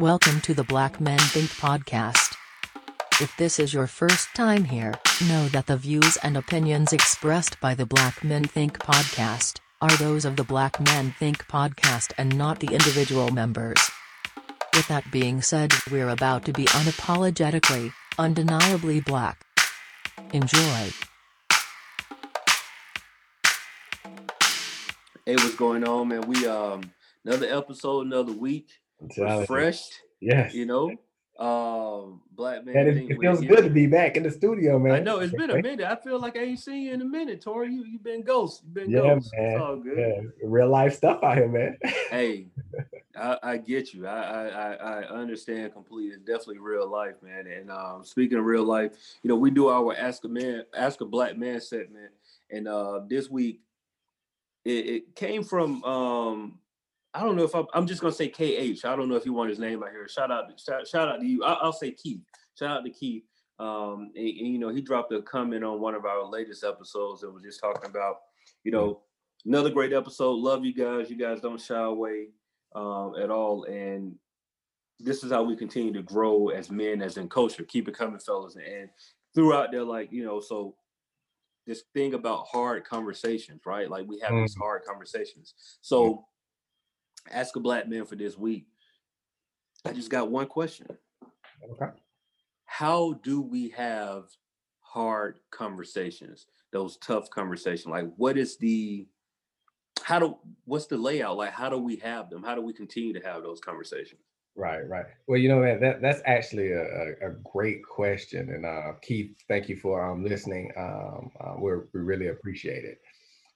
Welcome to the Black Men Think podcast. If this is your first time here, know that the views and opinions expressed by the Black Men Think podcast are those of the Black Men Think podcast and not the individual members. With that being said, we're about to be unapologetically, undeniably black. Enjoy. Hey, what's going on, man? We um another episode, another week, refreshed. Yes. You know, um, black man. And it, it feels good to be back in the studio, man. I know it's been a minute. I feel like I ain't seen you in a minute, Tori. You you been ghost. You been Yeah, ghost. man. It's all good. Yeah, real life stuff out here, man. Hey, I, I get you. I, I I I understand completely. It's definitely real life, man. And um, speaking of real life, you know, we do our ask a man, ask a black man segment, and uh, this week it, it came from um, I don't know if I'm, I'm just gonna say KH. I don't know if you want his name out here. Shout out, shout, shout out to you. I, I'll say Keith. Shout out to Keith. Um, and, and, you know, he dropped a comment on one of our latest episodes and was just talking about, you know, another great episode. Love you guys. You guys don't shy away um, at all. And this is how we continue to grow as men, as in culture. Keep it coming, fellas. And throughout there, like, you know, so this thing about hard conversations, right? Like we have these hard conversations. So ask a black man for this week. I just got one question. Okay. How do we have hard conversations? Those tough conversations. Like what is the how do what's the layout? Like how do we have them? How do we continue to have those conversations? Right, right. Well, you know, man, that that's actually a, a, a great question, and uh, Keith, thank you for um, listening. Um, uh, we're, we really appreciate it.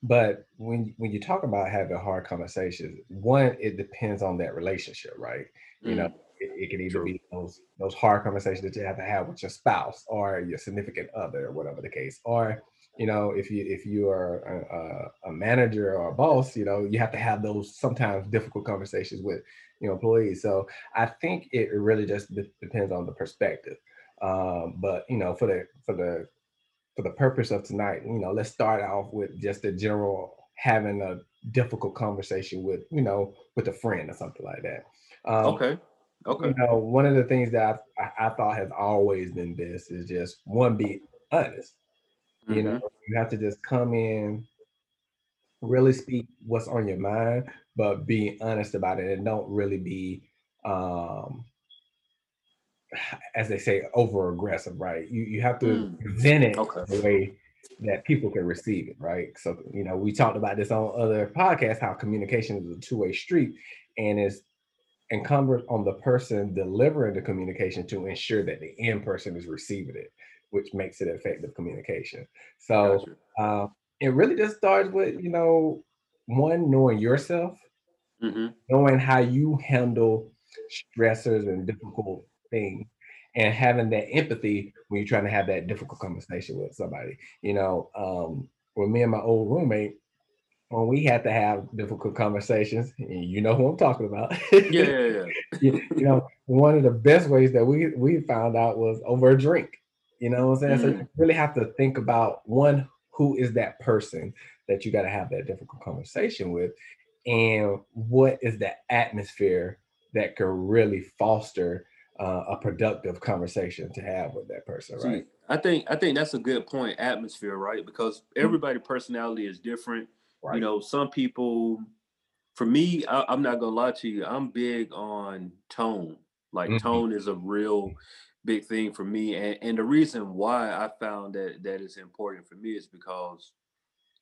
But when when you talk about having hard conversations, one, it depends on that relationship, right? You know, it, it can either True. be those those hard conversations that you have to have with your spouse or your significant other, or whatever the case, or you know, if you if you are a, a, a manager or a boss, you know, you have to have those sometimes difficult conversations with you know employees. So I think it really just de- depends on the perspective. Um, but you know, for the for the for the purpose of tonight, you know, let's start off with just a general having a difficult conversation with you know with a friend or something like that. Um, Okay. Okay. You know, one of the things that I, I, I thought has always been best is just one be honest. You know, you have to just come in, really speak what's on your mind, but be honest about it and don't really be um as they say, over aggressive, right? You you have to Mm. present it Okay. the way that people can receive it, right? So you know, we talked about this on other podcasts, how communication is a two-way street and is incumbent on the person delivering the communication to ensure that the end person is receiving it, which makes it effective communication. So Gotcha. uh, it really just starts with you know one knowing yourself Mhm. knowing how you handle stressors and difficult things and having that empathy when you're trying to have that difficult conversation with somebody you know um with me and my old roommate when we had to have difficult conversations and you know who i'm talking about Yeah, yeah, yeah. you, you know one of the best ways that we we found out was over a drink you know what i'm saying so Mhm. you really have to think about one who is that person that you got to have that difficult conversation with and what is the atmosphere that can really foster uh, a productive conversation to have with that person right I think I think that's a good point. Atmosphere, right? Because everybody' personality is different. right You know, some people. For me, I, I'm not gonna lie to you. I'm big on tone. Like Mhm. tone is a real big thing for me, and and the reason why I found that that is important for me is because,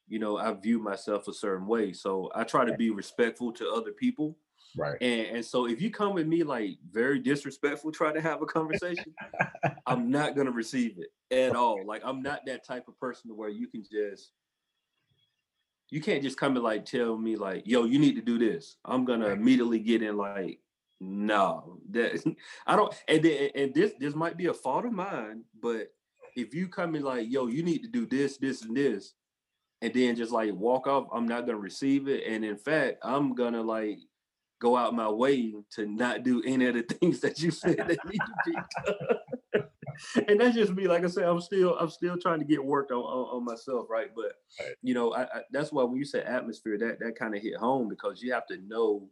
you know, I view myself a certain way. So I try to be respectful to other people. Right And, and so if you come with me like very disrespectful, try to have a conversation, I'm not gonna receive it at all. Like I'm not that type of person to where you can just you can't just come and like tell me like, yo, you need to do this. I'm gonna Right. immediately get in like, no, that I don't and then, and this this might be a fault of mine, but if you come in like, yo, you need to do this, this, and this, and then just like walk off, I'm not gonna receive it. And in fact, I'm gonna like go out my way to not do any of the things that you said that need to be done. and that's just me. Like I said, I'm still I'm still trying to get work on, on, on myself, right? But Right. you know, I, I, that's why when you say atmosphere, that that kind of hit home because you have to know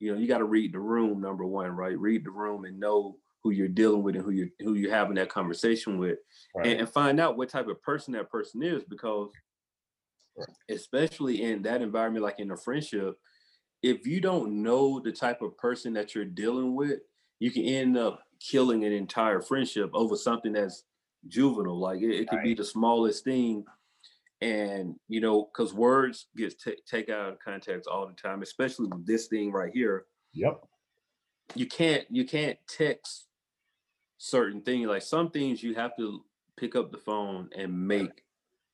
you know, you got to read the room, number one, right? Read the room and know who you're dealing with and who you're who you're having that conversation with, right. and, and, find out what type of person that person is, because right. especially in that environment, like in a friendship, if you don't know the type of person that you're dealing with, you can end up killing an entire friendship over something that's juvenile. Like it, it could right. be the smallest thing. And you know, because words get t- taken out of context all the time, especially with this thing right here. Yep. You can't you can't text certain things. Like some things you have to pick up the phone and make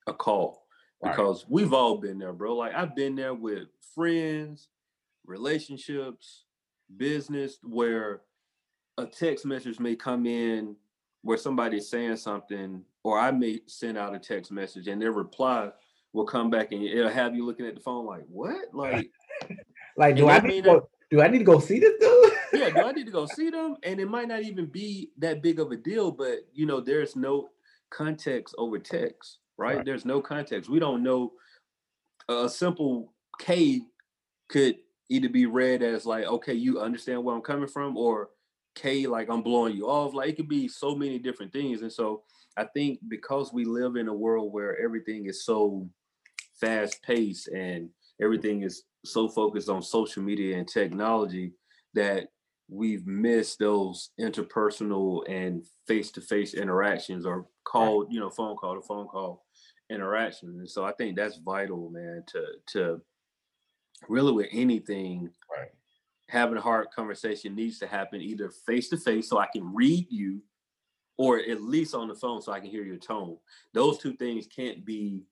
a call because right. we've all been there, bro. Like I've been there with friends, relationships, business, where a text message may come in where somebody's saying something, or I may send out a text message and their reply will come back and it'll have you looking at the phone like, what? Like, like do I need to go, do I need to go see this dude? yeah, do I need to go see them? And it might not even be that big of a deal, but you know, there's no context over text, right? right. There's no context. We don't know a simple K could either be read as like, okay, you understand where I'm coming from, or K, like I'm blowing you off. Like it could be so many different things. And so I think because we live in a world where everything is so fast paced and everything is so focused on social media and technology that we've missed those interpersonal and face-to-face interactions or called, you know, phone call to phone call interactions. And so I think that's vital, man, to to really with anything right having a hard conversation needs to happen either face to face so I can read you or at least on the phone so I can hear your tone. Those two things can't be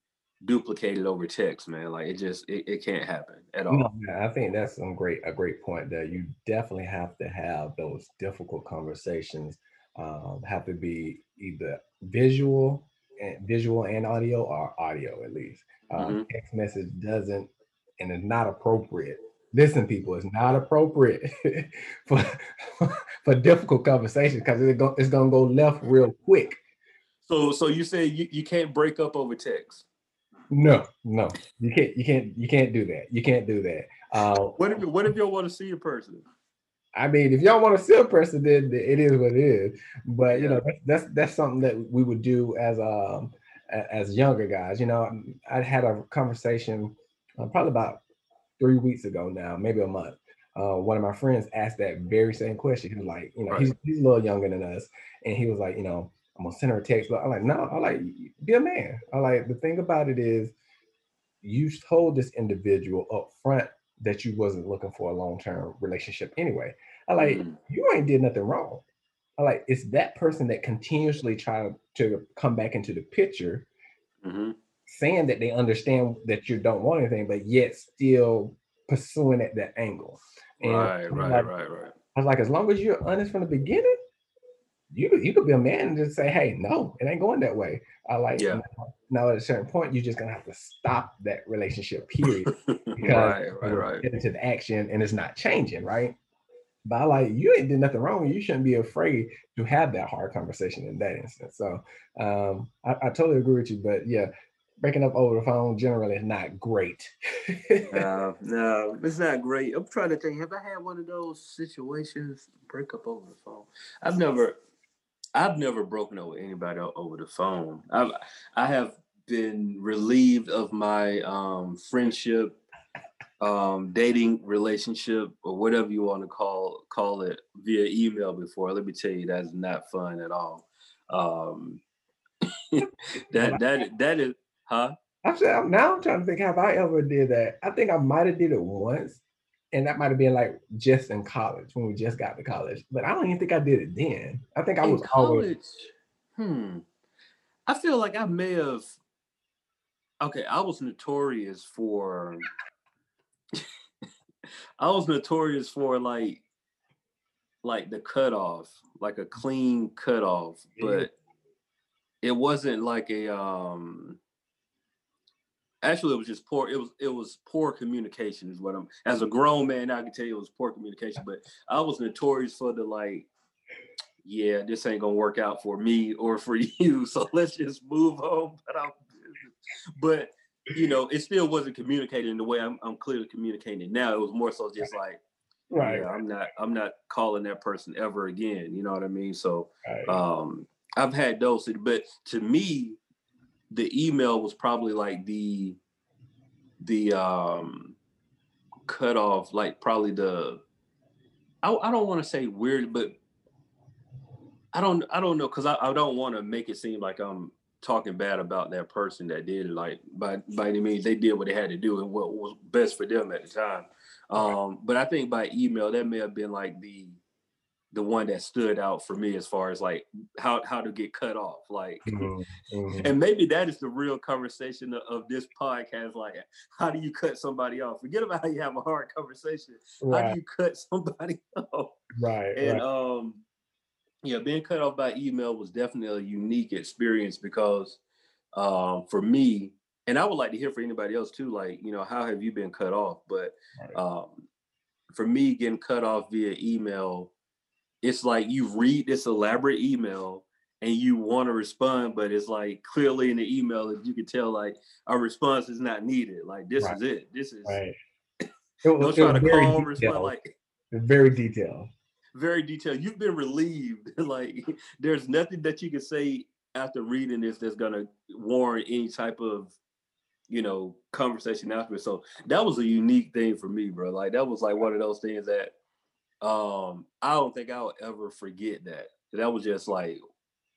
duplicated over text, man. Like it just it, it can't happen at all. No, man, I think that's some great a great point that you definitely have to have those difficult conversations. Um, have to be either visual and visual and audio or audio at least. Um, mm-hmm. Text message doesn't and it's not appropriate listen, people, it's not appropriate for for difficult conversations because it's, go, it's gonna go left real quick. So, so you say you, you can't break up over text? No, no, you can't. You can't. You can't do that. You can't do that. Uh, what if What if y'all want to see a person? I mean, if y'all want to see a person, then it is what it is. But you know, that's that's, that's something that we would do as um as younger guys. You know, I had a conversation uh, probably about three weeks ago now, maybe a month. Uh, one of my friends asked that very same question. He was like, you know, right. he's, he's a little younger than us. And he was like, you know, I'm gonna send her a text, but I'm like, no, I like be a man. I like the thing about it is you told this individual up front that you wasn't looking for a long-term relationship anyway. I like mm-hmm. you ain't did nothing wrong. I like it's that person that continuously try to come back into the picture mm-hmm saying that they understand that you don't want anything, but yet still pursuing at that angle. And right, right, like, right, right. I was like, as long as you're honest from the beginning, you you could be a man and just say, hey, no, it ain't going that way. I like yeah. now, now at a certain point, you're just gonna have to stop that relationship, period. right, right, right. Get into the action and it's not changing, right? But I like you ain't did nothing wrong. You shouldn't be afraid to have that hard conversation in that instance. So um, I, I, totally agree with you. But yeah, breaking up over the phone generally is not great. no, no, it's not great. I'm trying to think. Have I had one of those situations break up over the phone? I've never, I've never broken up with anybody over the phone. I've, I have been relieved of my um, friendship, um, dating relationship, or whatever you want to call call it via email before. Let me tell you, that's not fun at all. Um, that that that is Huh? I said now I'm trying to think have I ever did that. I think I might have did it once, and that might have been like just in college when we just got to college. But I don't even think I did it then. I think I in was college. Always, hmm. I feel like I may have. Okay, I was notorious for. I was notorious for like, like the cutoff, like a clean cutoff, but it wasn't like a um actually it was just poor it was it was poor communication is what i'm as a grown man i can tell you it was poor communication but i was notorious for the like yeah this ain't gonna work out for me or for you so let's just move on but I'm, but you know it still wasn't communicated in the way I'm, I'm clearly communicating now it was more so just like right. Yeah, I'm not I'm not calling that person ever again. You know what I mean? So right. um I've had those, but to me, the email was probably like the the um cut off, like probably the I, I don't want to say weird, but I don't I don't know because I, I don't want to make it seem like I'm talking bad about that person that did it. Like by by any means, they did what they had to do and what was best for them at the time. Um, but I think by email, that may have been like the the one that stood out for me as far as like how how to get cut off like mm-hmm. mm-hmm. and maybe that is the real conversation of, of, this podcast like how do you cut somebody off forget about how you have a hard conversation right. how do you cut somebody off right and right. um yeah being cut off by email was definitely a unique experience because um for me and i would like to hear from anybody else too like you know how have you been cut off but right. um for me getting cut off via email it's like you read this elaborate email and you want to respond, but it's like clearly in the email, that you can tell like our response is not needed. Like this right. is it. This is right. don't try to call respond like very detailed. Very detailed. You've been relieved. like there's nothing that you can say after reading this that's gonna warrant any type of you know conversation after. So that was a unique thing for me, bro. Like that was like one of those things that um, I don't think I'll ever forget that. That was just like,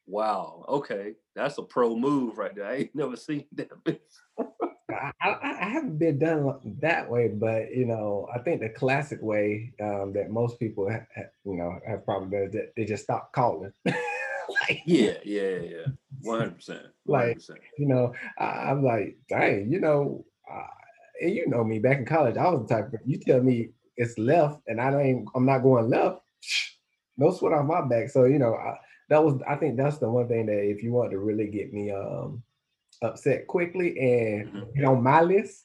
wow, okay, that's a pro move right there. I ain't never seen that. I, I, haven't been done that way, but you know, I think the classic way um, that most people, ha, you know, have probably done is that they just stop calling. like, yeah, yeah, yeah, one hundred percent. Like, you know, I, am like, dang, you know, uh, and you know me back in college, I was the type. Of, you tell me it's left and I ain't I'm not going left, no sweat on my back. So you know, I, that was I think that's the one thing that if you want to really get me um upset quickly and mm-hmm. get on my list,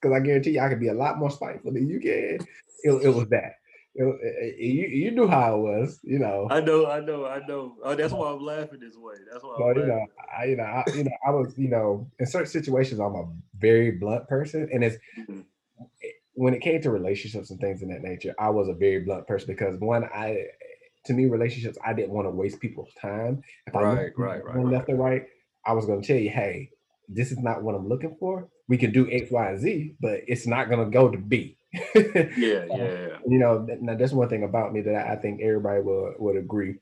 because I guarantee you I could be a lot more spiteful than you can. It, it was that. It, it, you you knew how it was, you know. I know, I know, I know. Oh, that's why I'm laughing this way. That's why. But, you know, I you know, I, you know, I was you know in certain situations I'm a very blunt person, and it's mm-hmm when it came to relationships and things in that nature, I was a very blunt person because one, I eh, to me, relationships, I didn't want to waste people's time. If I right, right, right, left right. or right, I was going to tell you, hey, this is not what I'm looking for. We can do X, Y, and Z, but it's not going to go to B. yeah, yeah, yeah. You know, now that's one thing about me that I think everybody would would agree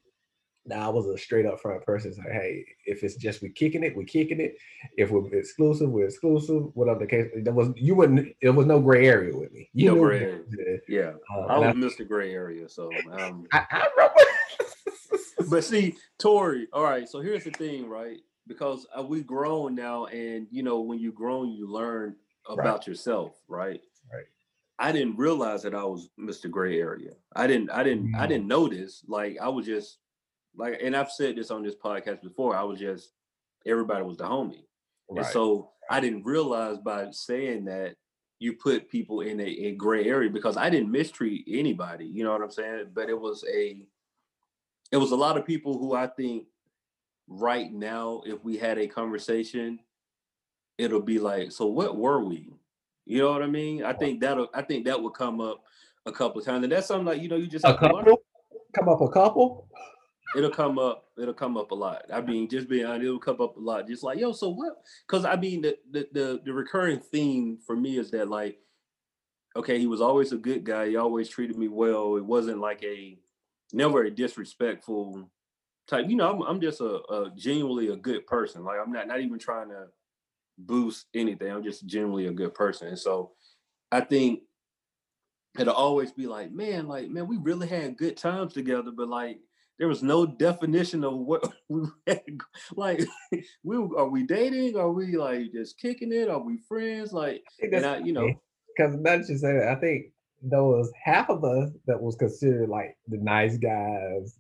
now I was a straight up front person. Like, hey, if it's just we kicking it, we kicking it. If we're exclusive, we're exclusive. Whatever the case, there was you wouldn't. There was no gray area with me. You no gray area. Yeah, uh, I was Mr. Gray Area. So, um, I, I but see, Tori. All right. So here's the thing, right? Because uh, we grown now, and you know, when you grown, you learn about right. yourself, right? Right. I didn't realize that I was Mr. Gray Area. I didn't. I didn't. I didn't notice. Like I was just like, and I've said this on this podcast before. I was just everybody was the homie, right. and so I didn't realize by saying that you put people in a, a gray area because I didn't mistreat anybody. You know what I'm saying? But it was a, it was a lot of people who I think right now, if we had a conversation, it'll be like, so what were we? You know what I mean? I think that'll, I think that would come up a couple of times, and that's something like you know you just a couple, come up a couple it'll come up. It'll come up a lot. I mean, just being honest, it'll come up a lot. Just like, yo, so what? Because I mean, the, the the the recurring theme for me is that like, okay, he was always a good guy. He always treated me well. It wasn't like a never a disrespectful type. You know, I'm I'm just a, a genuinely a good person. Like I'm not not even trying to boost anything. I'm just genuinely a good person. And so I think it'll always be like, man, like, man, we really had good times together, but like there was no definition of what we had. like we are we dating? Are we like just kicking it? Are we friends? Like and I, you know. because not just say that i think there was half of us that was considered like the nice guys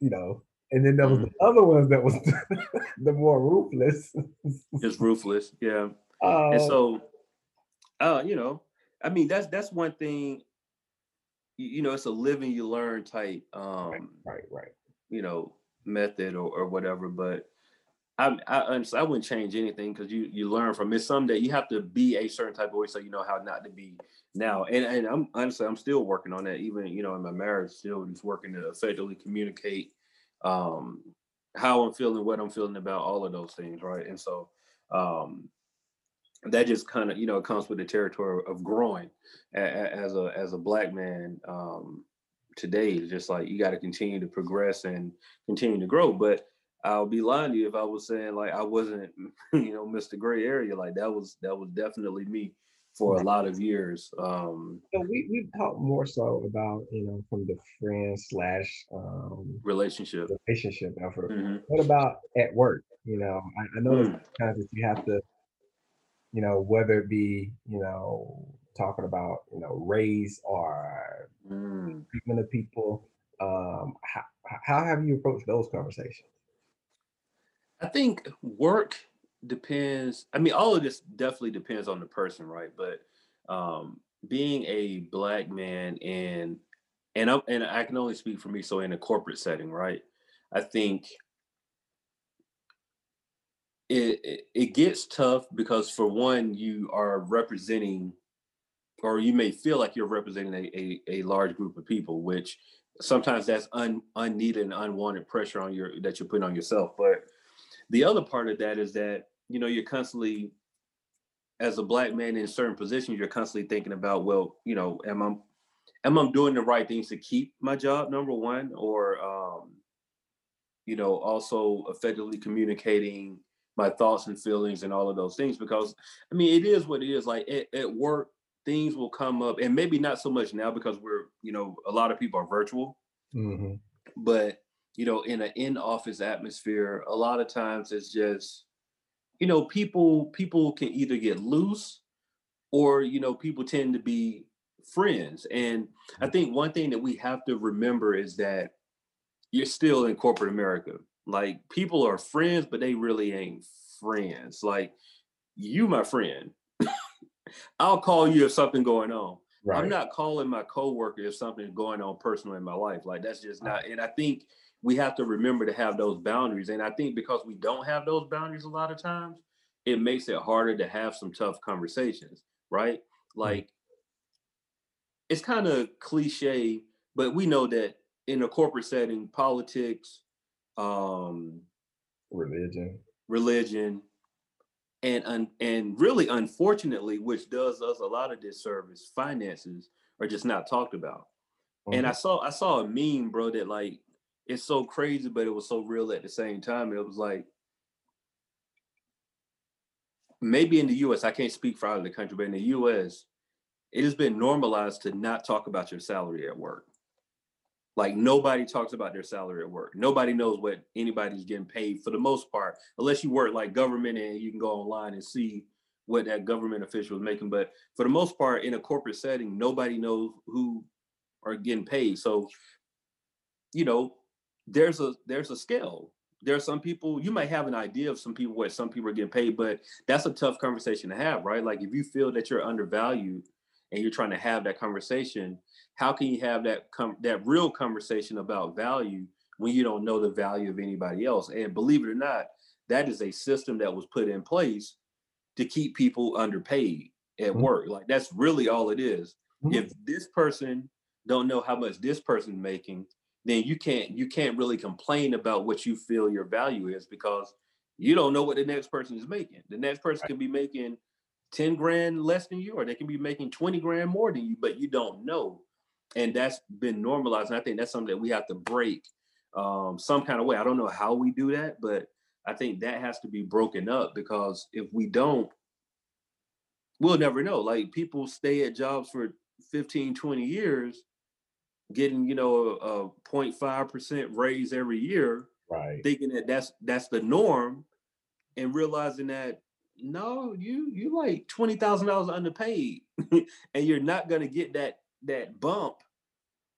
you know and then there was mm-hmm. the other ones that was the more ruthless. Just ruthless yeah. Uh, and so uh you know i mean that's that's one thing you know it's a living you learn type um right right, right you know method or, or whatever but I, I, I wouldn't change anything because you you learn from it. Someday you have to be a certain type of way so you know how not to be now. And and I'm honestly I'm still working on that. Even you know in my marriage, still just working to effectively communicate um, how I'm feeling, what I'm feeling about all of those things, right? And so um, that just kind of you know comes with the territory of growing as a as a black man um, today. is just like you got to continue to progress and continue to grow, but I'll be lying to you if I was saying like I wasn't, you know, Mr. Gray Area. Like that was that was definitely me for a lot of years. Um so we we talked more so about, you know, from the friend slash um relationship relationship effort. Mm-hmm. What about at work? You know, I, I know mm. times that you have to, you know, whether it be, you know, talking about, you know, race or mm. treatment of people. Um, how, how have you approached those conversations? I think work depends. I mean, all of this definitely depends on the person, right? But um, being a black man in and I and I can only speak for me. So in a corporate setting, right? I think it, it, it gets tough because for one, you are representing, or you may feel like you're representing a, a, a large group of people, which sometimes that's un, unneeded and unwanted pressure on your that you're putting on yourself. But the other part of that is that you know you're constantly as a black man in certain positions you're constantly thinking about well you know am i am i doing the right things to keep my job number one or um you know also effectively communicating my thoughts and feelings and all of those things because i mean it is what it is like at, at work things will come up and maybe not so much now because we're you know a lot of people are virtual mm-hmm. but you know, in an in-office atmosphere, a lot of times it's just, you know, people people can either get loose or, you know, people tend to be friends. And I mm. think one thing that we have to remember is that you're still in corporate America. Like people are friends, but they really ain't friends. Like you, my friend, I'll call you if something going on. Right. I'm not calling my coworker if something's going on personal in my life. Like that's just not. And I think we have to remember to have those boundaries. And I think because we don't have those boundaries a lot of times, it makes it harder to have some tough conversations, right? Mm. Like it's kind of cliche, but we know that in a corporate setting, politics, um, religion, religion, and un- and really, unfortunately, which does us a lot of disservice, finances are just not talked about. Mm-hmm. And I saw I saw a meme, bro, that like it's so crazy, but it was so real at the same time. It was like maybe in the US, I can't speak for out of the country, but in the US, it has been normalized to not talk about your salary at work. Like nobody talks about their salary at work. Nobody knows what anybody's getting paid for the most part, unless you work like government and you can go online and see what that government official is making. But for the most part, in a corporate setting, nobody knows who are getting paid. So, you know, there's a there's a scale. There are some people you might have an idea of some people what some people are getting paid, but that's a tough conversation to have, right? Like if you feel that you're undervalued and you're trying to have that conversation, how can you have that com- that real conversation about value when you don't know the value of anybody else? And believe it or not, that is a system that was put in place to keep people underpaid at mm-hmm. work. Like that's really all it is. Mm-hmm. If this person don't know how much this person's making, then you can't you can't really complain about what you feel your value is because you don't know what the next person is making. The next person can be making 10 grand less than you, or they can be making 20 grand more than you, but you don't know. And that's been normalized. And I think that's something that we have to break um, some kind of way. I don't know how we do that, but I think that has to be broken up because if we don't, we'll never know. Like people stay at jobs for 15, 20 years getting you know a, a 0.5% raise every year right thinking that that's that's the norm and realizing that no you you like $20000 underpaid and you're not going to get that that bump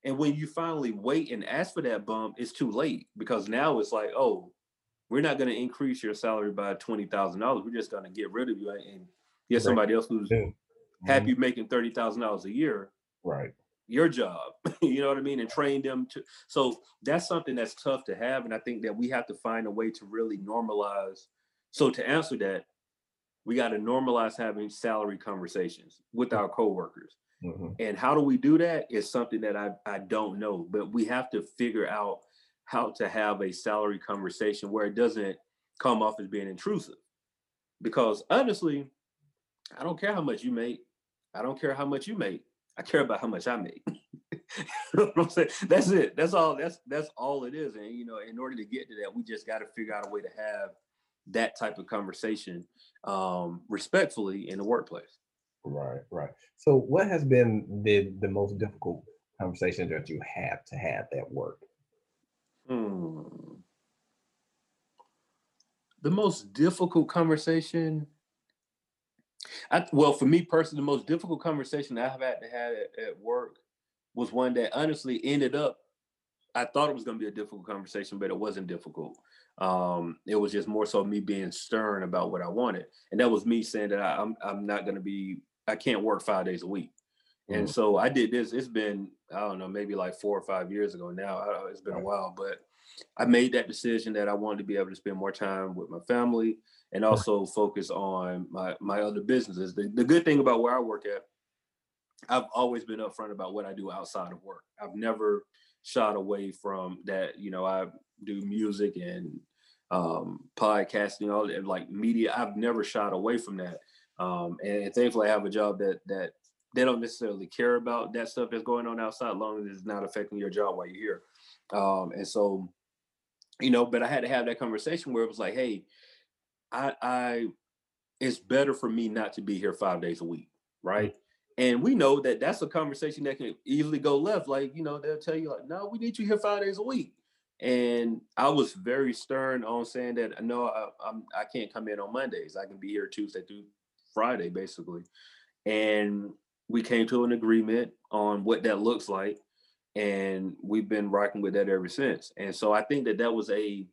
and when you finally wait and ask for that bump it's too late because now it's like oh we're not going to increase your salary by $20000 we're just going to get rid of you and get somebody else who's happy mm-hmm. making $30000 a year right your job, you know what I mean, and train them to. So that's something that's tough to have, and I think that we have to find a way to really normalize. So to answer that, we got to normalize having salary conversations with our coworkers. Mm-hmm. And how do we do that is something that I, I don't know, but we have to figure out how to have a salary conversation where it doesn't come off as being intrusive. Because honestly, I don't care how much you make. I don't care how much you make. I care about how much I make. you know? That's it. That's all. That's that's all it is. And you know, in order to get to that, we just got to figure out a way to have that type of conversation um, respectfully in the workplace. Right, right. So, what has been the the most difficult conversation that you have to have at work? Hmm. The most difficult conversation. I, well, for me personally, the most difficult conversation I've had to have at, at work was one that honestly ended up. I thought it was going to be a difficult conversation, but it wasn't difficult. Um, it was just more so me being stern about what I wanted, and that was me saying that I, I'm I'm not going to be I can't work five days a week. Mm-hmm. And so I did this. It's been I don't know maybe like four or five years ago now. It's been a while, but I made that decision that I wanted to be able to spend more time with my family and also focus on my my other businesses. The, the good thing about where I work at, I've always been upfront about what I do outside of work. I've never shot away from that. You know, I do music and um, podcasting, all that, like media. I've never shot away from that. Um, and, and thankfully, I have a job that that they don't necessarily care about that stuff that's going on outside, long as it's not affecting your job while you're here. Um, and so, you know, but I had to have that conversation where it was like, hey, I, I, it's better for me not to be here five days a week, right? Mm-hmm. And we know that that's a conversation that can easily go left. Like, you know, they'll tell you like, no, we need you here five days a week. And I was very stern on saying that no, I, I'm I can't come in on Mondays. I can be here Tuesday through Friday, basically. And we came to an agreement on what that looks like. And we've been rocking with that ever since. And so I think that that was a,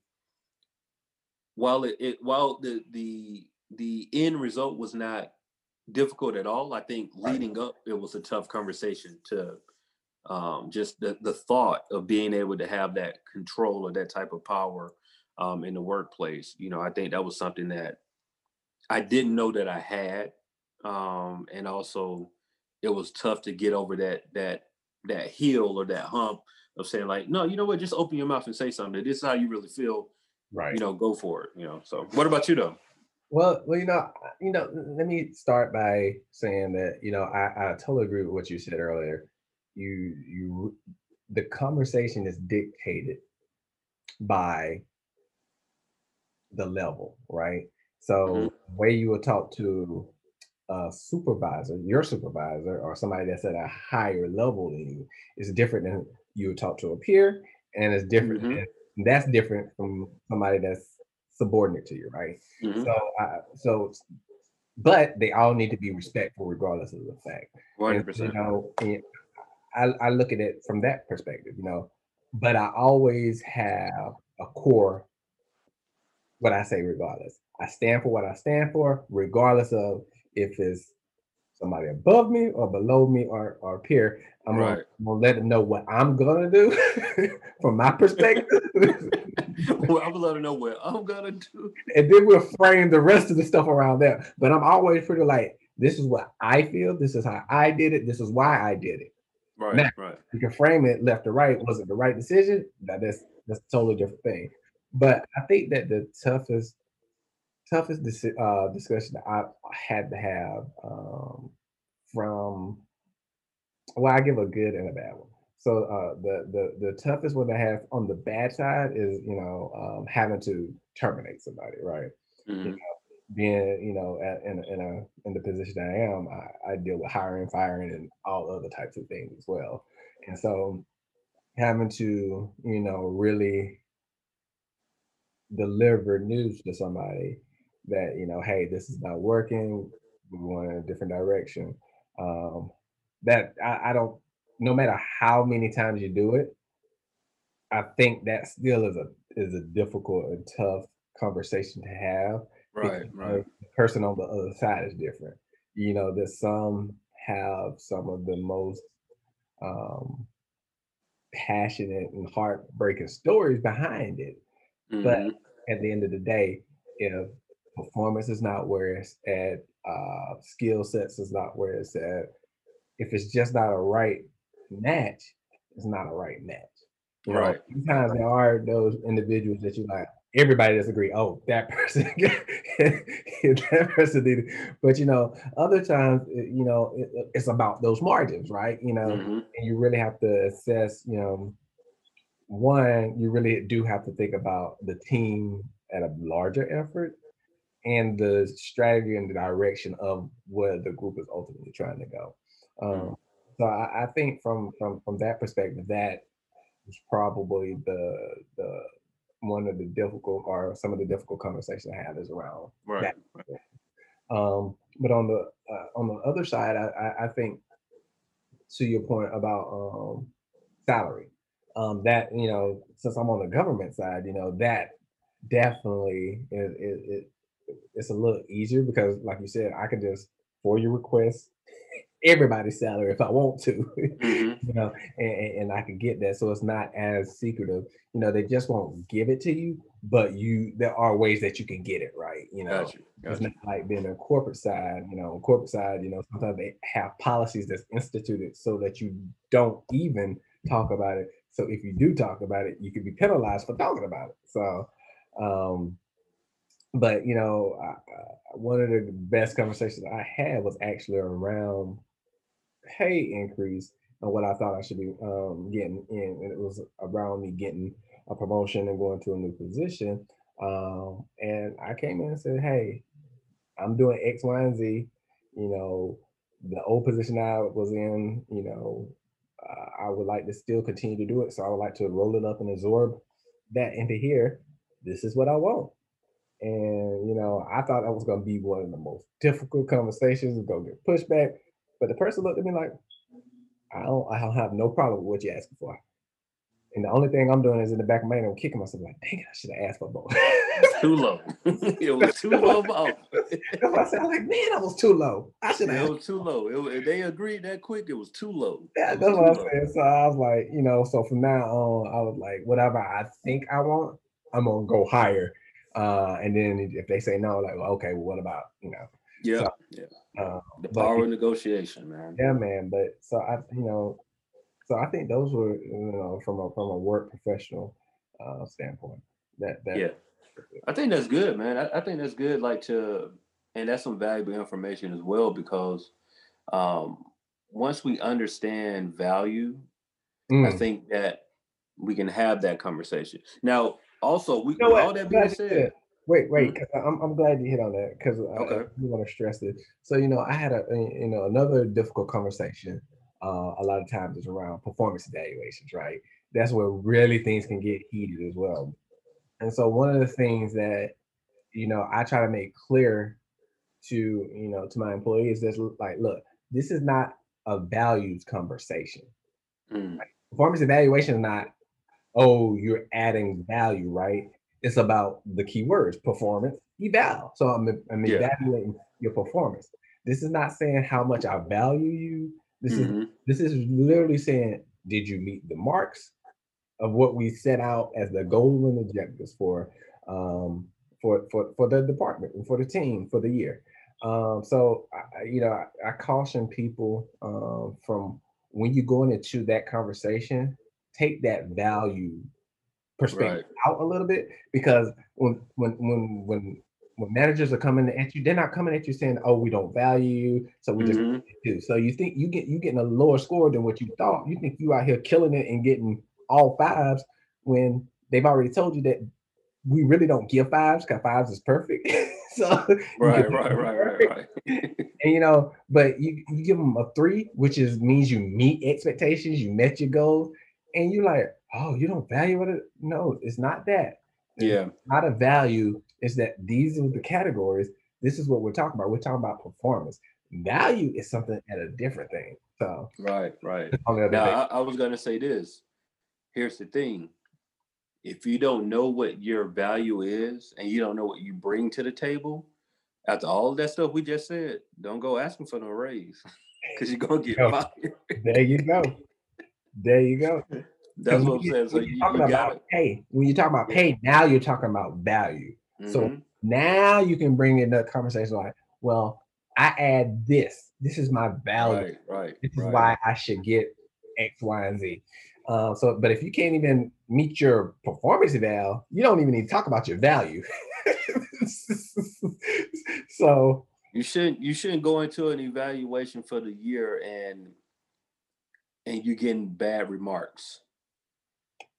while it, it while the the the end result was not difficult at all, I think leading up it was a tough conversation to um, just the the thought of being able to have that control or that type of power um, in the workplace. You know, I think that was something that I didn't know that I had, um, and also it was tough to get over that that that hill or that hump of saying like, no, you know what, just open your mouth and say something. This is how you really feel. Right. You know, go for it. You know. So, what about you though? Well, well, you know, you know, let me start by saying that you know I, I totally agree with what you said earlier. You you the conversation is dictated by the level, right? So mm-hmm. Way you will talk to a supervisor, your supervisor, or somebody that's at a higher level than you is different than you would talk to a peer, and it's different. Mm-hmm. that's different from somebody that's subordinate to you, right? Mm-hmm. So, uh, so, but they all need to be respectful regardless of the fact. One hundred percent. You know, I, I look at it from that perspective, you know, but I always have a core what I say regardless. I stand for what I stand for, regardless of if it's somebody above me or below me or, or peer. I'm right. gonna, I'm gonna let them know what I'm gonna do from my perspective. well, I'm gonna let them know what I'm gonna do. And then we'll frame the rest of the stuff around that. But I'm always pretty like, this is what I feel, this is how I did it, this is why I did it. Right, now, right. You can frame it left or right. Was it the right decision? That is that's a totally different thing. But I think that the toughest toughest uh, discussion I've had to have um, from well, I give a good and a bad one. So uh, the the the toughest one to have on the bad side is you know um, having to terminate somebody, right? Mm-hmm. You know, being you know at, in in a in the position I am, I, I deal with hiring, firing, and all other types of things as well. And so having to you know really deliver news to somebody that you know, hey, this is not working. We're going in a different direction. Um, that I, I don't. No matter how many times you do it, I think that still is a is a difficult and tough conversation to have. Right, right. The person on the other side is different. You know, that some have some of the most um, passionate and heartbreaking stories behind it. Mhm. But at the end of the day, if performance is not where it's at, uh, skill sets is not where it's at, if it's just not a right match, it's not a right match. You know, Right. sometimes there are those individuals that you like, everybody does agree, oh, that person, that person needed. But you know, other times, you know, it- it- it's about those margins, right? You know, Mhm. and you really have to assess, you know, one, you really do have to think about the team at a larger effort and the strategy and the direction of where the group is ultimately trying to go. Um, so I, I think from from from that perspective, that is probably the the one of the difficult or some of the difficult conversations I have is around Right. um, but on the uh, on the other side, I, I, I think to your point about um, salary, um, that you know, since I'm on the government side, you know, that definitely is it, it's a little easier because, like you said, I can just FOIA request everybody's salary if I want to, Mhm. you know, and, and I can get that, so it's not as secretive. You know, they just won't give it to you, but you there are ways that you can get it right. You know, Got you. it's not like being a corporate side, you know, on corporate side, you know, sometimes they have policies that's instituted so that you don't even talk about it. So if you do talk about it, you can be penalized for talking about it. So, um, but you know, one of the best conversations I had was actually around pay increase and what I thought I should be um, getting in, and it was around me getting a promotion and going to a new position. Um, and I came in and said, "Hey, I'm doing X, Y, and Z. You know, the old position I was in, you know, uh, I would like to still continue to do it. So I would like to roll it up and absorb that into here. This is what I want. And, you know, I thought that was going to be one of the most difficult conversations, going to get pushback. But the person looked at me like, I don't, I don't have no problem with what you're asking for. And the only thing I'm doing is in the back of my head, I'm kicking myself like, dang it, I should have asked for more. Too low. it was too low. I said. I'm like, man, I was too low. I should have It was too low. It, was- they agreed that quick. It was too low. Yeah, that's what I'm low. saying. So I was like, you know, so from now on, I was like, whatever I think I want, I'm gonna go higher. Uh, and then if they say no, like, well, okay, well, what about you know? Yeah. So- yeah. Uh, The power of negotiation, man. yeah, man. But so I, you know, so I think those were, you know, from a from a work professional uh, standpoint. That that Yeah. I think that's good, man. I, I think that's good, like to, and that's some valuable information as well because um, once we understand value, I Mm. think that we can have that conversation. Now, also, we You know what? all that being said, Wait, wait. 'cause I'm, I'm glad you hit on that because I, want to stress this. So you know, I had a you know another difficult conversation. Uh, a lot of times is around performance evaluations, right? That's where really things can get heated as well. And so one of the things that you know I try to make clear to you know to my employees is like, look, this is not a values conversation Mm, performance evaluation is not, oh, you're adding value, right? It's about the key words, performance, eval. So I'm, I'm Yeah. evaluating your performance. This is not saying how much I value you. This is mhm, this is literally saying, did you meet the marks of what we set out as the goal and objectives for um, for, for for the department and for the team for the year. Um, so I, I- you know, I, I caution people um, from when you go into that conversation, take that value perspective out a little bit because when when when when when managers are coming at you, they're not coming at you saying, "Oh, we don't value you," so we just mhm, do. So you think you get you getting a lower score than what you thought. You think you out here killing it and getting all fives when they've already told you that we really don't give fives because fives is perfect. so right, right, right, right, right. And you know, but you you give them a three, which is means you meet expectations, you met your goals, and you're like, oh, you don't value it. No, it's not that. It's yeah, not a value. It's that these are the categories. This is what we're talking about. We're talking about performance. Value is something at a different thing. So right, right. Now, I, I was going to say this. Here's the thing. If you don't know what your value is and you don't know what you bring to the table, after all that stuff we just said, don't go asking for no raise because you're going to get fired. there you go. There you go. That's what I'm saying. So you, you talking about pay. When you talk about pay, now you're talking about value. Mm-hmm. So now you can bring in that conversation like, well, I add this. This is my value. Right, right. This right. is why I should get X, Y, and Z. Uh, so, but if you can't even meet your performance eval, you don't even need to talk about your value. so you shouldn't you shouldn't go into an evaluation for the year and and you're getting bad remarks.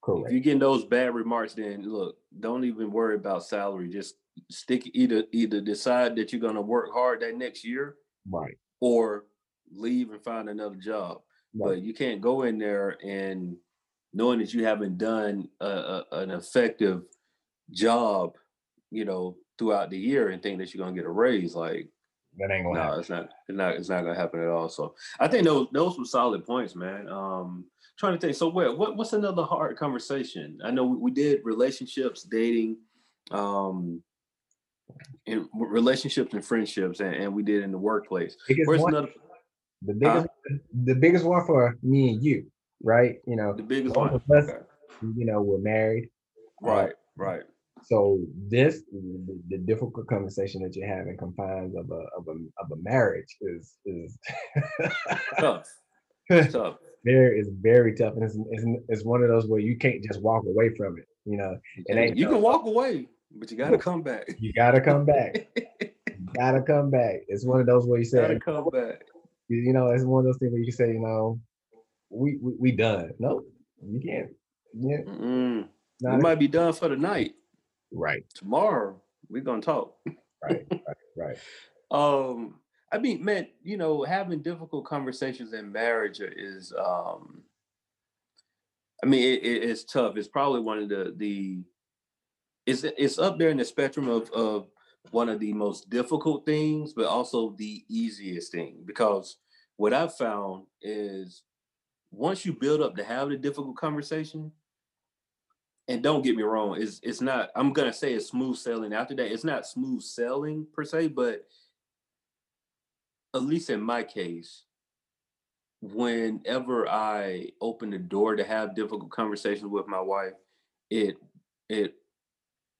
Correct. If you're getting those bad remarks, then look, don't even worry about salary. Just stick either either decide that you're gonna work hard that next year, right, or leave and find another job. Right. But you can't go in there and knowing that you haven't done a, a, an effective job, you know, throughout the year and think that you're gonna get a raise. Like that ain't gonna no, happen. it's not. It's not. It's not gonna happen at all. So I think those those were solid points, man. Um, trying to think. So what, what what's another hard conversation? I know we, we did relationships, dating, um, in relationships and friendships, and, and we did in the workplace. Where's one, another? The biggest, uh, the biggest one for me and you, right? You know, the biggest one. Us, okay. You know, we're married. Right, uh, right. So this, the, the, difficult conversation that you're having confines of a of a of a marriage is is tough. It's tough. Very is very tough, and it's, it's, it's one of those where you can't just walk away from it. You know, and you can walk away, but you got to come back. You got to come back. you got to come back. It's one of those where you say, "Got to come back." You know, it's one of those things where you can say, you know, we we, we done. No, you can't. Yeah, we might be done for the night. Right. Tomorrow we're gonna talk. right, right, right. Um, I mean, man, you know, having difficult conversations in marriage is um I mean, it, it, it's tough. It's probably one of the the it's it's up there in the spectrum of of one of the most difficult things, but also the easiest thing. Because what I've found is once you build up to have the difficult conversation, and don't get me wrong, it's it's not. I'm gonna say it's smooth sailing. After that, it's not smooth sailing per se, but at least in my case, whenever I open the door to have difficult conversations with my wife, it it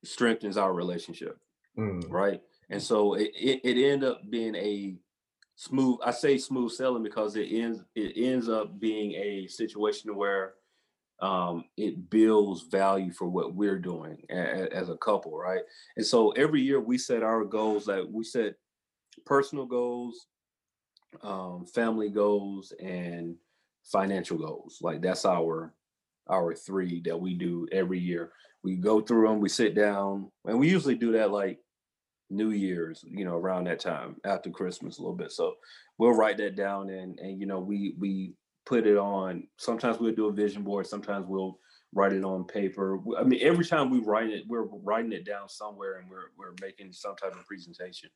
strengthens our relationship, mm. right? And so it, it it ended up being a smooth. I say smooth sailing because it ends it ends up being a situation where um, it builds value for what we're doing as, as a couple, right? And so every year we set our goals. Like we set personal goals, um, family goals, and financial goals. Like that's our our three that we do every year. We go through them. We sit down, and we usually do that like New Year's, you know, around that time after Christmas a little bit. So we'll write that down, and and you know we we put it on. Sometimes we'll do a vision board. Sometimes we'll write it on paper. I mean, every time we write it, we're writing it down somewhere, and we're we're making some type of presentation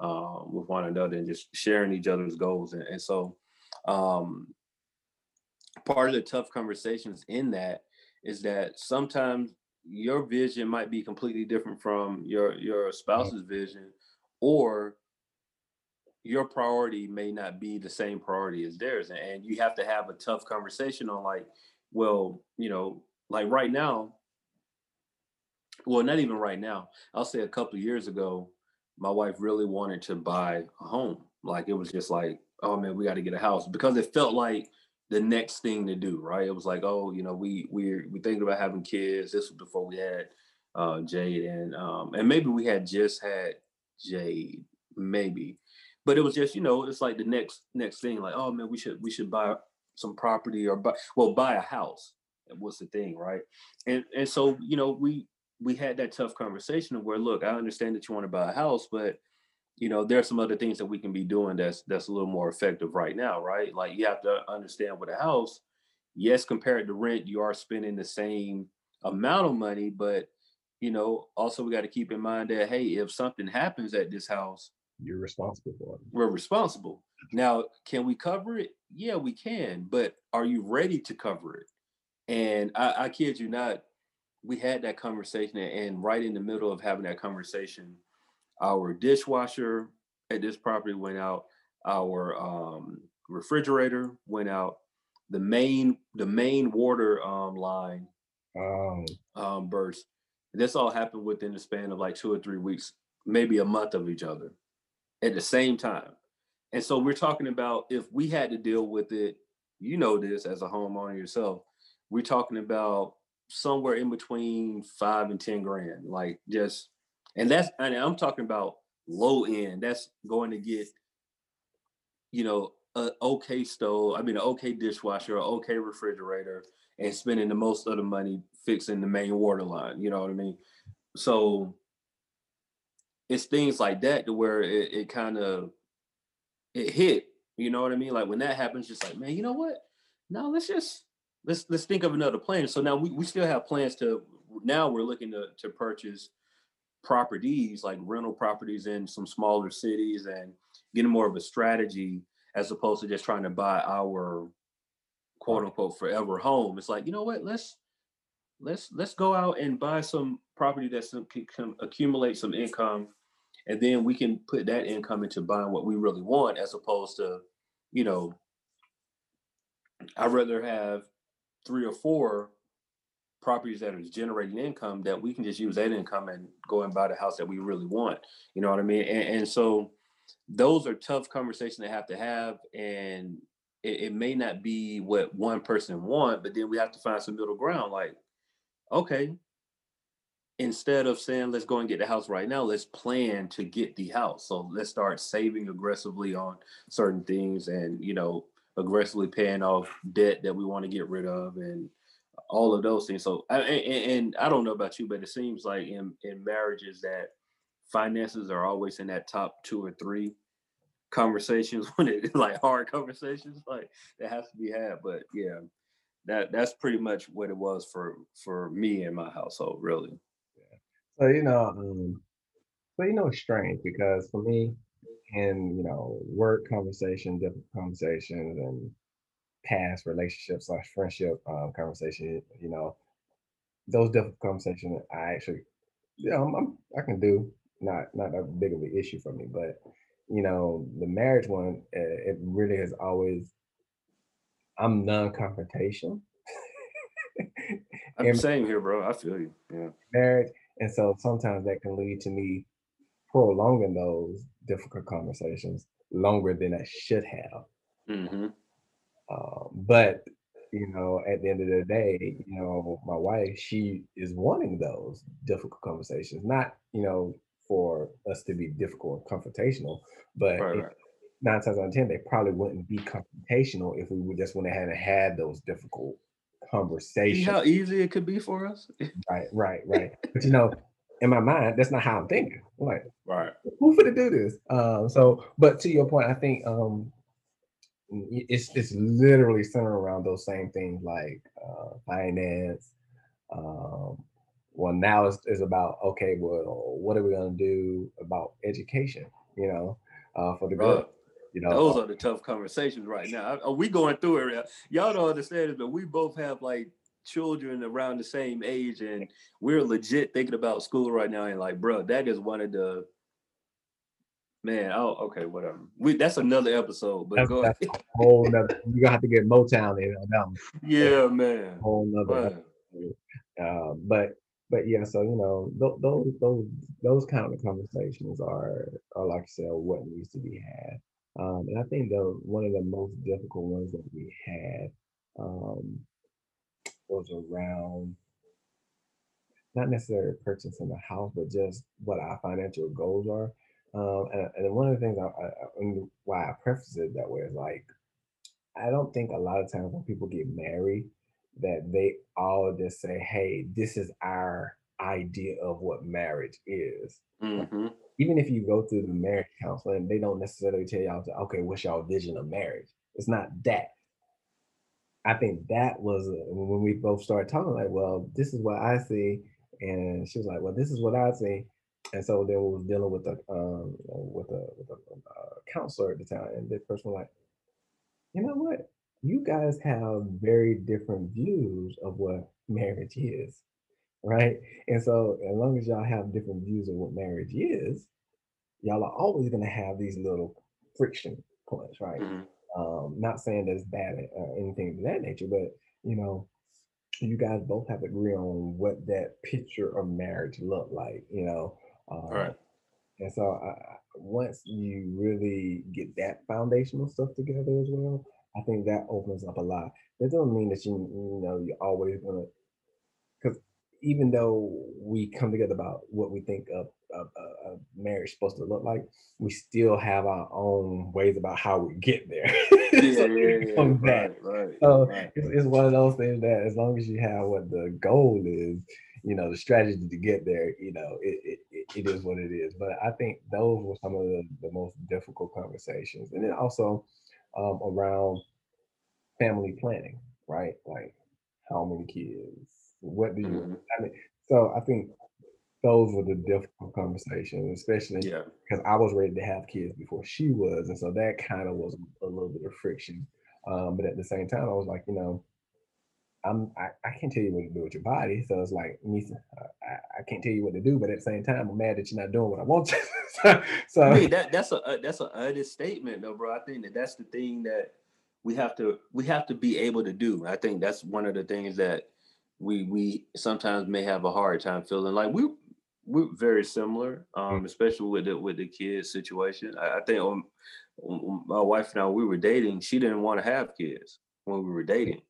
uh, with one another and just sharing each other's goals. And, and so, um, part of the tough conversations in that is that sometimes your vision might be completely different from your your spouse's vision, or your priority may not be the same priority as theirs and you have to have a tough conversation on like well you know like right now well not even right now i'll say a couple years ago my wife really wanted to buy a home like it was just like oh man we got to get a house because it felt like the next thing to do right? It was like oh you know we we we thinking about having kids this was before we had uh jade and um and maybe we had just had jade maybe but it was just you know it's like the next next thing like oh man we should we should buy some property or buy well buy a house was the thing right? And and so you know we we had that tough conversation of where look i understand that you want to buy a house but you know there are some other things that we can be doing that's that's a little more effective right now right? Like you have to understand with a house yes compared to rent you are spending the same amount of money but you know also we got to keep in mind that hey if something happens at this house you're responsible for it. We're responsible. Now, can we cover it? Yeah, we can, but are you ready to cover it? And I, I kid you not, we had that conversation, and right in the middle of having that conversation, our dishwasher at this property went out, our um, refrigerator went out, the main the main water um, line Um, um, burst. This all happened within the span of like two or three weeks, maybe a month of each other, at the same time. And so we're talking about if we had to deal with it, you know this as a homeowner yourself. We're talking about somewhere in between five and ten grand, like just, and that's and I'm talking about low end. That's going to get, you know, a okay stove. I mean, an okay dishwasher, an okay refrigerator, and spending the most of the money fixing the main water line. You know what I mean? So it's things like that to where it, it kind of it hit. You know what I mean? Like when that happens, just like man, you know what? No, let's just let's let's think of another plan. So now we, we still have plans to now we're looking to to purchase properties like rental properties in some smaller cities and getting more of a strategy as opposed to just trying to buy our quote unquote forever home. It's like, you know what, let's let's let's go out and buy some property that some, can, can accumulate some income and then we can put that income into buying what we really want as opposed to, you know, I'd rather have three or four properties that are generating income that we can just use that income and go and buy the house that we really want. You know what I mean? And, and so those are tough conversations they have to have. And it, it, may not be what one person want, but then we have to find some middle ground. Like, okay, instead of saying let's go and get the house right now, let's plan to get the house. So let's start saving aggressively on certain things and you know aggressively paying off debt that we want to get rid of and all of those things. So, and, and, I don't know about you, but it seems like in, in marriages that finances are always in that top two or three conversations when it like hard conversations like that has to be had. But yeah, that that's pretty much what it was for for me and my household, really. So you know, um, so you know, it's strange because for me, in you know, work conversation, different conversations, and past relationships slash friendship um, conversation, you know, those difficult conversations, I actually, yeah, I'm, I'm, i can do. Not not a big of an issue for me, but you know, the marriage one, it really has always. I'm non-confrontational. I'm the same here, bro. I feel you. Yeah. Marriage, and so sometimes that can lead to me prolonging those difficult conversations longer than I should have. Mm-hmm. Um, but you know, at the end of the day, you know, my wife, she is wanting those difficult conversations, not you know for us to be difficult and confrontational, but right, right. nine times out of ten, they probably wouldn't be confrontational if we just went ahead and had those difficult conversations. See how easy it could be for us. right, right, right. But you know, in my mind, that's not how I'm thinking. I'm like, right, who for to do this? Um, so, but to your point, I think um, it's it's literally centered around those same things like uh, finance. Um, well, now it's, it's about okay, well, what are we gonna do about education? You know, uh, for the girls. You know, those uh, are the tough conversations right now. Are we going through it? Y'all don't understand it, but we both have like children around the same age, and we're legit thinking about school right now. And like, bro, that is one of the Man, oh, okay, whatever. We that's another episode, but that's, go that's ahead. whole nother. You're gonna have to get Motown in on that one. Yeah, man. Whole nother. Uh, but but yeah, so you know th- those those those kind of conversations are are like I said what needs to be had. Um, and I think the one of the most difficult ones that we had um, was around not necessarily purchasing a house, but just what our financial goals are. Um, and, and, one of the things I, I, why I preface it that way is like, I don't think a lot of times when people get married, that they all just say, "Hey, this is our idea of what marriage is." Mm-hmm. Even if you go through the marriage counseling, they don't necessarily tell y'all, to, "Okay, what's your vision of marriage?" It's not that. I think that was uh, when we both started talking. Like, well, this is what I see, and she was like, "Well, this is what I see." and so then we was dealing with a um, with a with a uh, counselor at the time, and this person was like, you know what, you guys have very different views of what marriage is, right? And so as long as y'all have different views of what marriage is, y'all are always gonna have these little friction points, right? Mm-hmm. Um, not saying that's bad or anything of that nature, but you know, you guys both have to agree on what that picture of marriage look like, you know. Um, Right. And so uh, once you really get that foundational stuff together as well, I think that opens up a lot. That doesn't mean that you you know you're always gonna even though we come together about what we think of, of marriage supposed to look like, we still have our own ways about how we get there. Yeah, yeah, yeah. Right, right. So right. it's, it's one of those things that as long as you have what the goal is, you know, the strategy to get there, you know, it, it, it, it is what it is. But I think those were some of the, the most difficult conversations. And then also um, around family planning, right? Like how many kids? What do you, Mhm. I mean, so I think those were the difficult conversations, especially Yeah. because I was ready to have kids before she was, and so that kind of was a little bit of friction. Um, but at the same time, I was like, you know, I'm I, I can't tell you what to do with your body, so it's like me, uh, I, I can't tell you what to do, but at the same time, I'm mad that you're not doing what I want you. so, so I mean that that's a uh, that's an honest statement though, bro. I think that that's the thing that we have to we have to be able to do. I think that's one of the things that we we sometimes may have a hard time feeling like we we're very similar, um, especially with the with the kids situation. I, I think um, um, my wife and I we were dating. She didn't want to have kids when we were dating,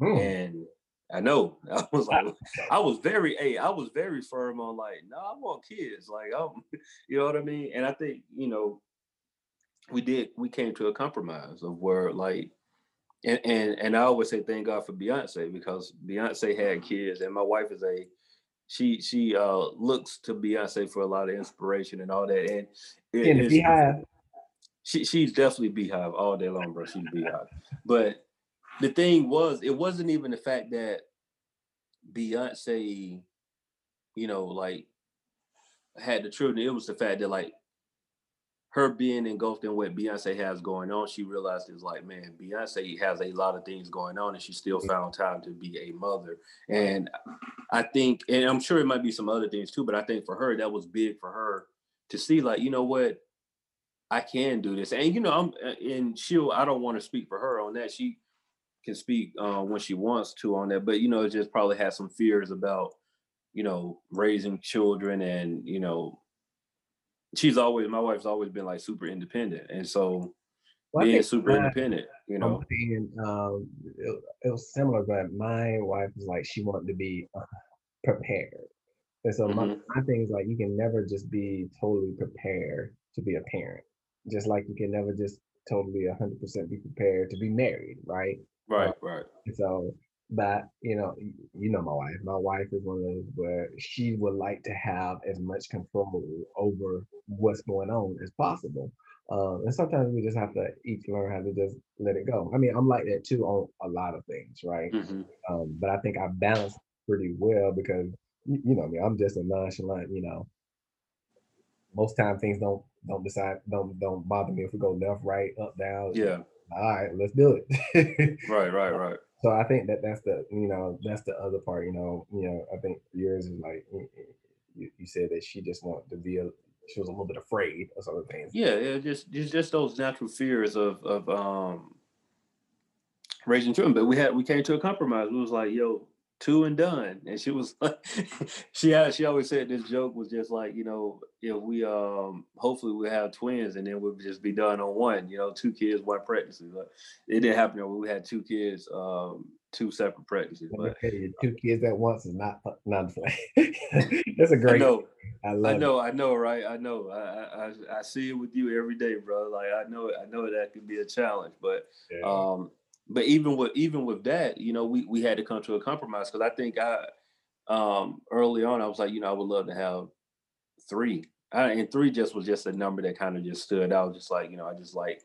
mm, and I know I was like I was very hey, I was very firm on like, no, I want kids. Like I'm you know what I mean? And I think, you know, we did we came to a compromise of where like and and, and I always say thank God for Beyonce because Beyonce had kids and my wife is a she she uh looks to Beyonce for a lot of inspiration and all that. And it in Beyhive. she she's definitely Beyhive all day long, bro. She's Beyhive. But the thing was, it wasn't even the fact that Beyonce, you know, like had the children. It was the fact that like her being engulfed in what Beyonce has going on, she realized it's like, man, Beyonce has a lot of things going on, and she still found time to be a mother. And I think, and I'm sure it might be some other things too, but I think for her that was big for her to see, like, you know what, I can do this. And you know, I'm uh, and she'll. I don't want to speak for her on that. She can speak uh, when she wants to on that, but you know, it just probably has some fears about, you know, raising children and you know, she's always my wife's always been like super independent, and so Well, being super mine- independent, you know, saying, um, it, it was similar, but my wife was like she wanted to be uh, prepared, and so my, Mhm. my thing is like you can never just be totally prepared to be a parent, just like you can never just totally 100% be prepared to be married, right? right, right, And so, but you know, you know my wife. My wife is one of those where she would like to have as much control over what's going on as possible. Um, and sometimes we just have to each learn how to just let it go. I mean, I'm like that too on a lot of things, right? Mhm. Um, but I think I balance pretty well because you, you know me, I'm just a nonchalant, you know. Most time things don't don't decide don't don't bother me if we go left, right, up, down. yeah, All right, let's do it. right, right, right. So I think that that's the you know that's the other part. You know, you know I think yours is like y- y- you, you said that she just wanted to be a she was a little bit afraid of some of the things. Yeah, yeah, just just just those natural fears of of um raising children. But we had we came to a compromise. We was like, yo, two and done. And she was like, she had she always said this joke was just like, you know, if we um hopefully we have twins and then we'll just be done on one, you know, two kids, one pregnancy. But it didn't happen. We had two kids, um, two separate pregnancies. But you, two kids at once is not not fun. that's a great. know, I I know, I know, right? I know. I, I I I see it with you every day, bro. Like I know, I know that could be a challenge, but. Yeah. um but even with even with that you know we we had to come to a compromise because i think i um early on i was like you know i would love to have three. I, and three just was just a number that kind of just stood out just like you know i just like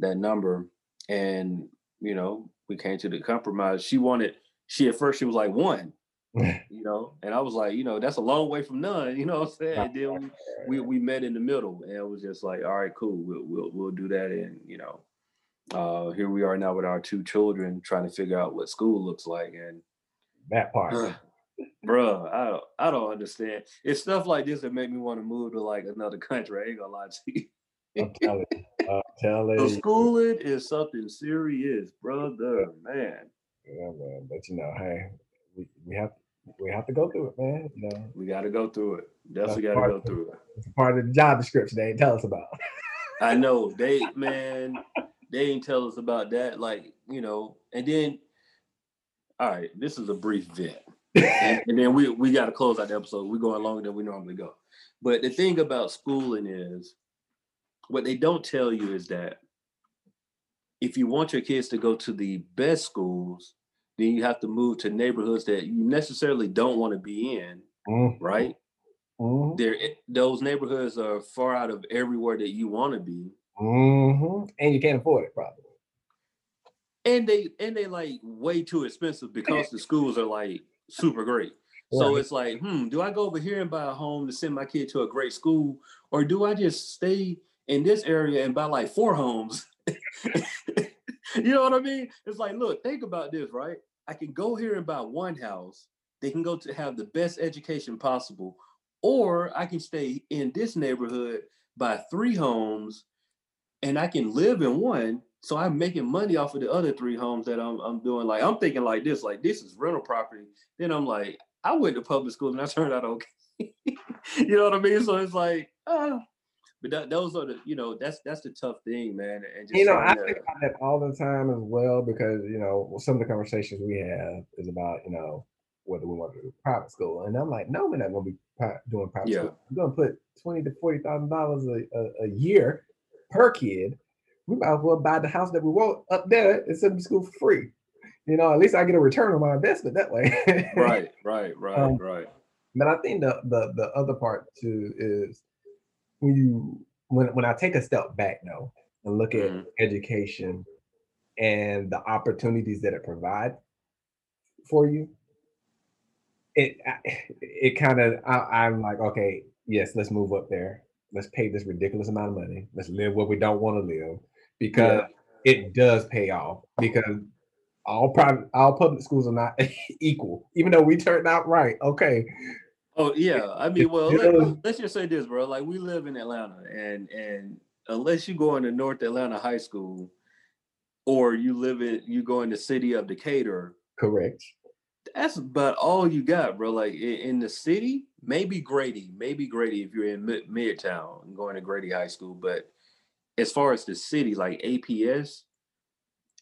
that number. And you know we came to the compromise. She wanted she at first she was like one you know and i was like you know that's a long way from none you know what i'm saying? And then we, we we met in the middle and it was just like all right cool we'll we'll, we'll do that and you know uh here we are now with our two children trying to figure out what school looks like and that part. bruh i don't i don't understand it's stuff like this that make me want to move to like another country i ain't gonna lie to you I'm telling you. I'm telling So schooling is something serious, brother, man. Yeah, man. But you know, hey, we, we have we have to go through it, man. You know, We got to go through it. Definitely got to go through it. it's part of the job description they ain't tell us about. I know they, man, they ain't tell us about that. Like, you know, and then, all right, this is a brief vent. and, and then we we got to close out the episode. We're going longer than we normally go. But the thing about schooling is, what they don't tell you is that if you want your kids to go to the best schools, then you have to move to neighborhoods that you necessarily don't want to be in, Mhm, right? mhm, There, those neighborhoods are far out of everywhere that you want to be, mhm. And you can't afford it, probably. and they and they like way too expensive because the schools are like super great. So Right. it's like, hmm, do I go over here and buy a home to send my kid to a great school, or do I just stay in this area and buy like four homes? you know what I mean? It's like, look, think about this, right? I can go here and buy one house. They can go to have the best education possible, or I can stay in this neighborhood, buy three homes, and I can live in one. So I'm making money off of the other three homes that I'm, I'm doing. Like I'm thinking like this, like this is rental property. Then I'm like, I went to public school and I turned out okay. you know what I mean? So it's like, uh, but that, those are the, you know, that's that's the tough thing, man. And just You know, I think about that all the time as well because you know some of the conversations we have is about you know whether we want to do private school, and I'm like, no, we're not going to be doing private Yeah. school. We're going to put twenty to forty thousand dollars a a year per kid. We might as well buy the house that we want up there and send them to school for free. You know, at least I get a return on my investment that way. right, right, right, Um, right. But I think the the the other part too is when you when when I take a step back though and look at Mhm. education and the opportunities that it provides for you, it it kind of I'm like okay yes let's move up there let's pay this ridiculous amount of money. Let's live where we don't want to live because it does pay off because all private all public schools are not equal even though we turned out right. Okay. Oh yeah, I mean, well, let, us just say this, bro. Like we live in Atlanta, and and unless you go into North Atlanta High School, or you live in you go in the city of Decatur, correct that's about all you got, bro. Like in, in the city, maybe Grady, maybe Grady if you're in Mid- Midtown and going to Grady High School. But as far as the city, like APS,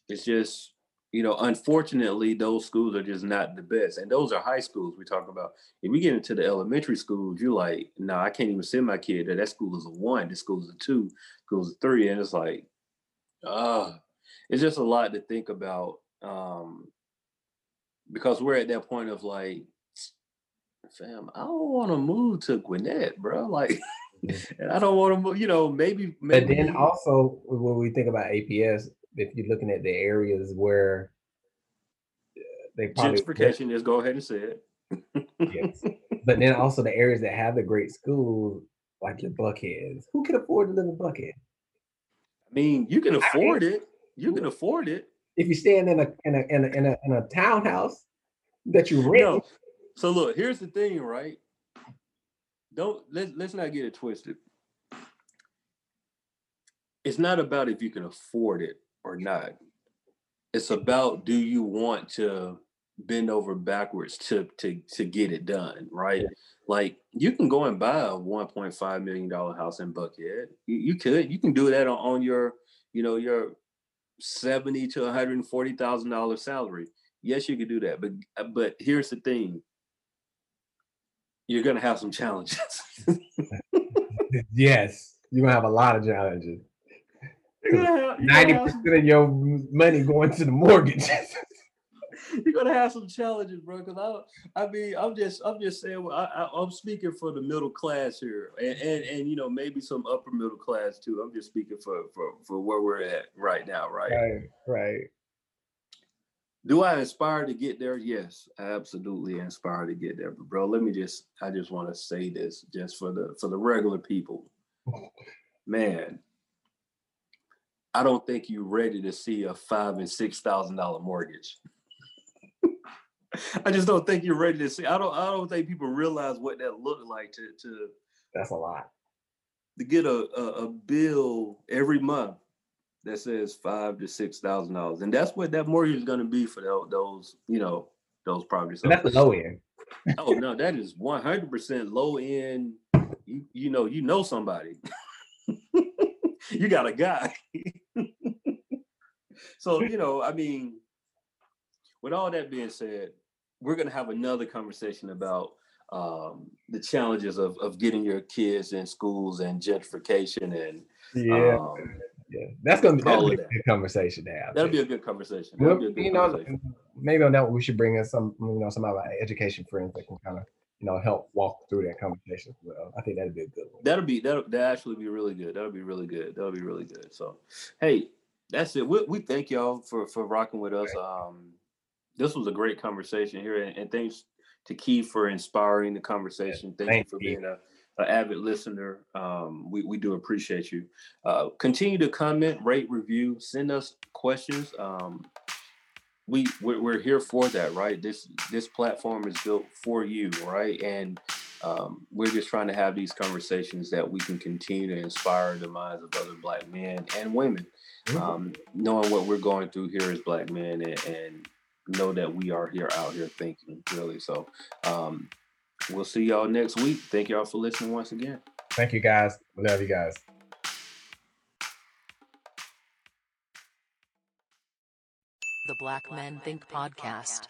it's just you know, unfortunately, those schools are just not the best, and those are high schools we talk about. If we get into the elementary schools, you're like, no, I can't even send my kid there. That school is a one, this school is a two, school is a three, and it's like, ah, it's just a lot to think about. Um, because we're at that point of like, fam, I don't want to move to Gwinnett, bro. Like, and I don't want to move. You know, maybe, maybe. But then also when we think about APS, if you're looking at the areas where uh, they probably gentrification. Just go ahead and say it. yes. but then also the areas that have the great schools, like your Buckheads. Who can afford to live in Buckhead? I mean, you can afford it. You can afford it. If you're staying in a in a in a in a, in a townhouse that you rent, No. So look, here's the thing, right? Don't let's let's not get it twisted. It's not about if you can afford it or not. It's about do you want to bend over backwards to to to get it done, right? Like you can go and buy a 1.5 million dollar house in Buckhead. You, you could. You can do that on, on your, you know, your 70 to 140 thousand dollar salary. Yes, you could do that, but uh, but here's the thing: you're gonna have some challenges. yes, you're gonna have a lot of challenges. you're gonna have, you're gonna Ninety have some- percent of your money going to the mortgage. you're gonna have some challenges, bro. Because I, I mean, I'm just, I'm just saying, well, I, I, I'm speaking for the middle class here, and, and and you know maybe some upper middle class too. I'm just speaking for for for where we're at right now, right? right, right. Do I aspire to get there? Yes, I absolutely aspire to get there. But bro, let me just I just want to say this just for the for the regular people. Man, I don't think you're ready to see a five and six thousand dollar mortgage. I just don't think you're ready to see. I don't I don't think people realize what that looked like to to That's a lot. to get a, a, a bill every month that says five to six thousand dollars, and that's what that mortgage is going to be for those, those, you know, those properties. And that's the low end. oh no, that is one hundred percent low end. You you know you know somebody. you got a guy. so you know, I mean, with all that being said, we're gonna have another conversation about um, the challenges of of getting your kids in schools and gentrification and Yeah, um, yeah. That's gonna be, that'll be a that. good conversation to have. that'll be a good conversation. That'll a good you know, maybe on that one we should bring in some, you know, some of our education friends that can kind of, you know, help walk through that conversation as well. I think that'd be a good one. That'll be that'll that actually be really good. That'll be really good. That'll be really good. So, hey, that's it. We, we thank y'all for for rocking with us. Um, this was a great conversation here, and, and thanks to Keith for inspiring the conversation. Thank you for you. being a, a avid listener. Um, we we do appreciate you. Uh, continue to comment, rate, review, send us questions. Um, we we're, we're here for that, right? This this platform is built for you, right? And um, we're just trying to have these conversations that we can continue to inspire the minds of other black men and women, Mhm. um, knowing what we're going through here as black men and, and know that we are here out here thinking really. So um, we'll see y'all next week. Thank y'all for listening once again. Thank you guys. We love you guys. The Black Men Think Podcast.